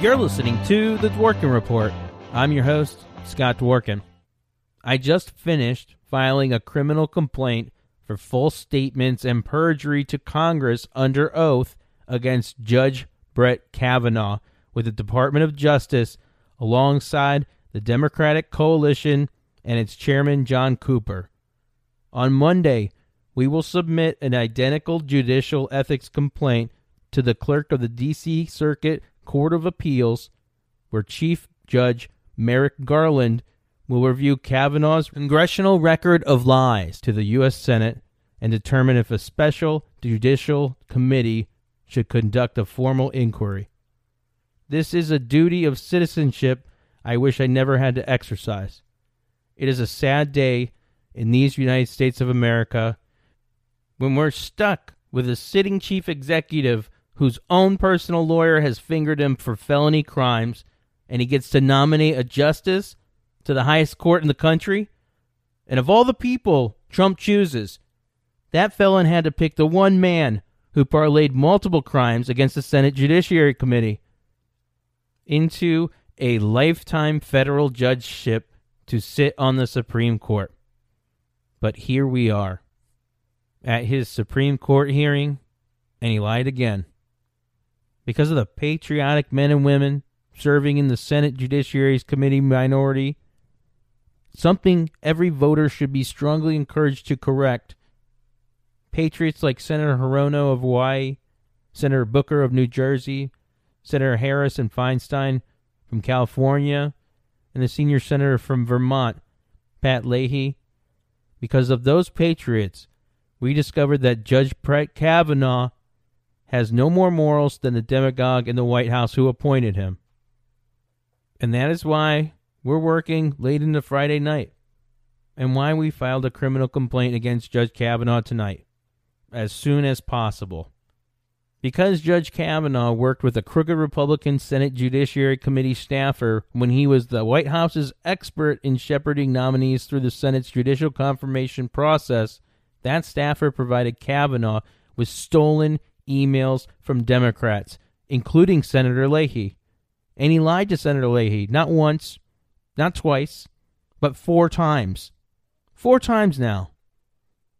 You're listening to The Dworkin Report. I'm your host, Scott Dworkin. I just finished filing a criminal complaint for false statements and perjury to Congress under oath against Judge Brett Kavanaugh with the Department of Justice alongside the Democratic Coalition and its chairman, Jon Cooper. On Monday, we will submit an identical judicial ethics complaint to the clerk of the D.C. Circuit Court of Appeals, where Chief Judge Merrick Garland will review Kavanaugh's congressional record of lies to the U.S. Senate and determine if a special judicial committee should conduct a formal inquiry. This is a duty of citizenship I wish I never had to exercise. It is a sad day in these United States of America when we're stuck with a sitting chief executive whose own personal lawyer has fingered him for felony crimes, and he gets to nominate a justice to the highest court in the country? And of all the people Trump chooses, that felon had to pick the one man who parlayed multiple crimes against the Senate Judiciary Committee into a lifetime federal judgeship to sit on the Supreme Court. But here we are at his Supreme Court hearing, and he lied again because of the patriotic men and women serving in the Senate Judiciary's Committee minority, something every voter should be strongly encouraged to correct. Patriots like Senator Hirono of Hawaii, Senator Booker of New Jersey, Senator Harris and Feinstein from California, and the senior senator from Vermont, Pat Leahy. Because of those patriots, we discovered that Judge Brett Kavanaugh has no more morals than the demagogue in the White House who appointed him. And that is why we're working late into Friday night and why we filed a criminal complaint against Judge Kavanaugh tonight as soon as possible. Because Judge Kavanaugh worked with a crooked Republican Senate Judiciary Committee staffer when he was the White House's expert in shepherding nominees through the Senate's judicial confirmation process, that staffer provided Kavanaugh with stolen emails from Democrats, including Senator Leahy. And he lied to Senator Leahy not once, not twice, but four times. Four times now.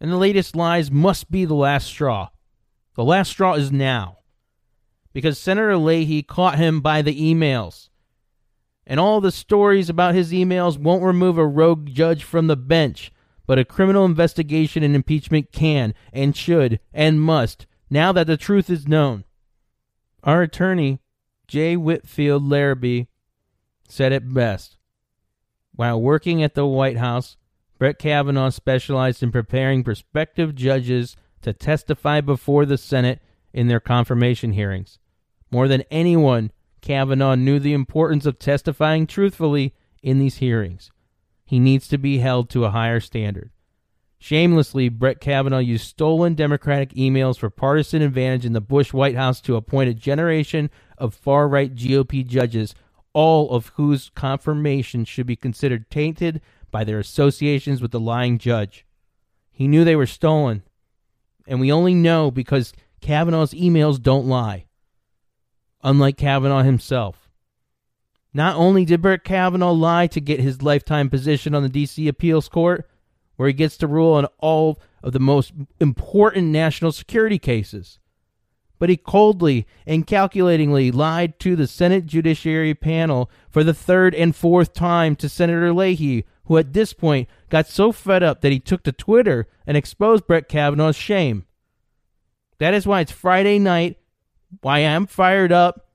And the latest lies must be the last straw. The last straw is now. Because Senator Leahy caught him by the emails. And all the stories about his emails won't remove a rogue judge from the bench, but a criminal investigation and impeachment can and should and must now that the truth is known. Our attorney, J. Whitfield Larrabee, said it best. While working at the White House, Brett Kavanaugh specialized in preparing prospective judges to testify before the Senate in their confirmation hearings. More than anyone, Kavanaugh knew the importance of testifying truthfully in these hearings. He needs to be held to a higher standard. Shamelessly, Brett Kavanaugh used stolen Democratic emails for partisan advantage in the Bush White House to appoint a generation of far right GOP judges, all of whose confirmation should be considered tainted by their associations with the lying judge. He knew they were stolen, and we only know because Kavanaugh's emails don't lie, unlike Kavanaugh himself. Not only did Brett Kavanaugh lie to get his lifetime position on the D.C. appeals court, where he gets to rule on all of the most important national security cases. But he coldly and calculatingly lied to the Senate Judiciary panel for the third and fourth time to Senator Leahy, who at this point got so fed up that he took to Twitter and exposed Brett Kavanaugh's shame. That is why it's Friday night, why I'm fired up,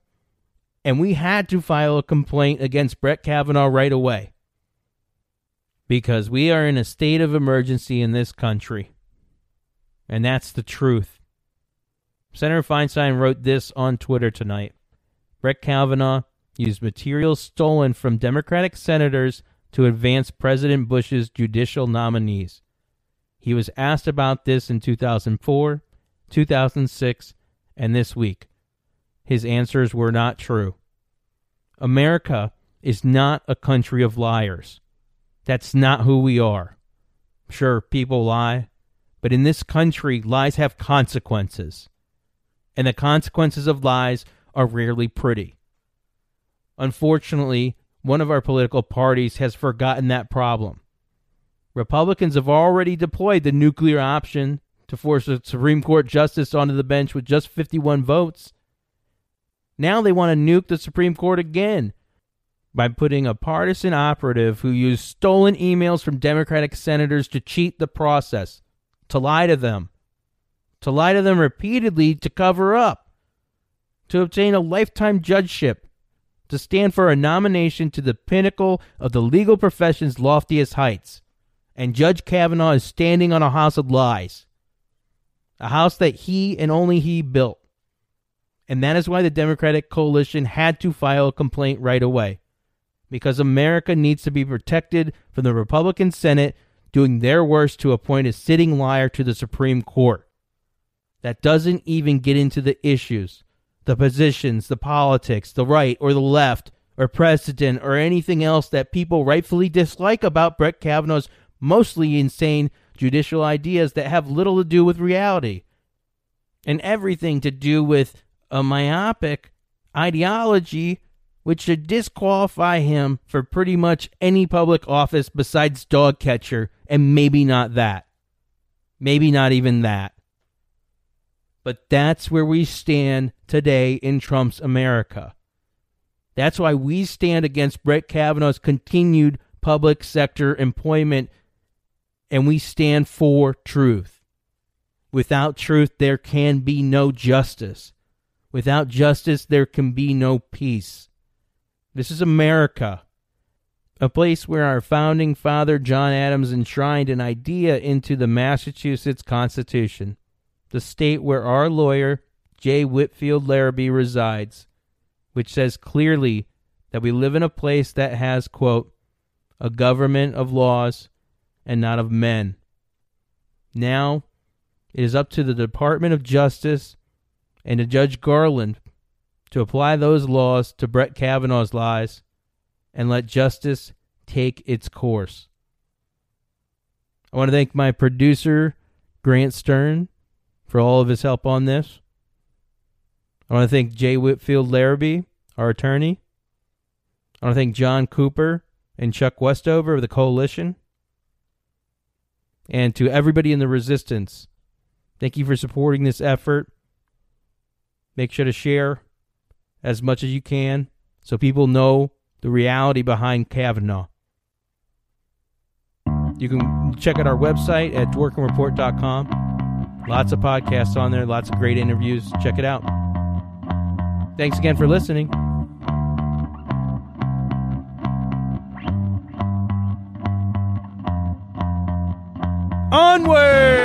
and we had to file a complaint against Brett Kavanaugh right away because we are in a state of emergency in this country. And that's the truth. Senator Feinstein wrote this on Twitter tonight. Brett Kavanaugh used materials stolen from Democratic senators to advance President Bush's judicial nominees. He was asked about this in 2004, 2006, and this week. His answers were not true. America is not a country of liars. That's not who we are. Sure, people lie, but in this country, lies have consequences. And the consequences of lies are rarely pretty. Unfortunately, one of our political parties has forgotten that problem. Republicans have already deployed the nuclear option to force a Supreme Court justice onto the bench with just 51 votes. Now they want to nuke the Supreme Court again by putting a partisan operative who used stolen emails from Democratic senators to cheat the process, to lie to them, to lie to them repeatedly to cover up, to obtain a lifetime judgeship, to stand for a nomination to the pinnacle of the legal profession's loftiest heights. And Judge Kavanaugh is standing on a house of lies, a house that he and only he built. And that is why the Democratic coalition had to file a complaint right away because America needs to be protected from the Republican Senate doing their worst to appoint a sitting liar to the Supreme Court. That doesn't even get into the issues, the positions, the politics, the right or the left, or precedent, or anything else that people rightfully dislike about Brett Kavanaugh's mostly insane judicial ideas that have little to do with reality and everything to do with a myopic ideology which should disqualify him for pretty much any public office besides dog catcher, and maybe not that. Maybe not even that. But that's where we stand today in Trump's America. That's why we stand against Brett Kavanaugh's continued public sector employment, and we stand for truth. Without truth, there can be no justice. Without justice, there can be no peace. This is America, a place where our founding father John Adams enshrined an idea into the Massachusetts Constitution, the state where our lawyer, J. Whitfield Larrabee, resides, which says clearly that we live in a place that has, quote, a government of laws and not of men. Now, it is up to the Department of Justice and to Judge Garland to apply those laws to Brett Kavanaugh's lies and let justice take its course. I want to thank my producer, Grant Stern, for all of his help on this. I want to thank J. Whitfield Larrabee, our attorney. I want to thank Jon Cooper and Chuck Westover of the Coalition. And to everybody in the resistance, thank you for supporting this effort. Make sure to share as much as you can so people know the reality behind Kavanaugh. You can check out our website at dworkinreport.com. Lots of podcasts on there, lots of great interviews. Check it out. Thanks again for listening. Onward!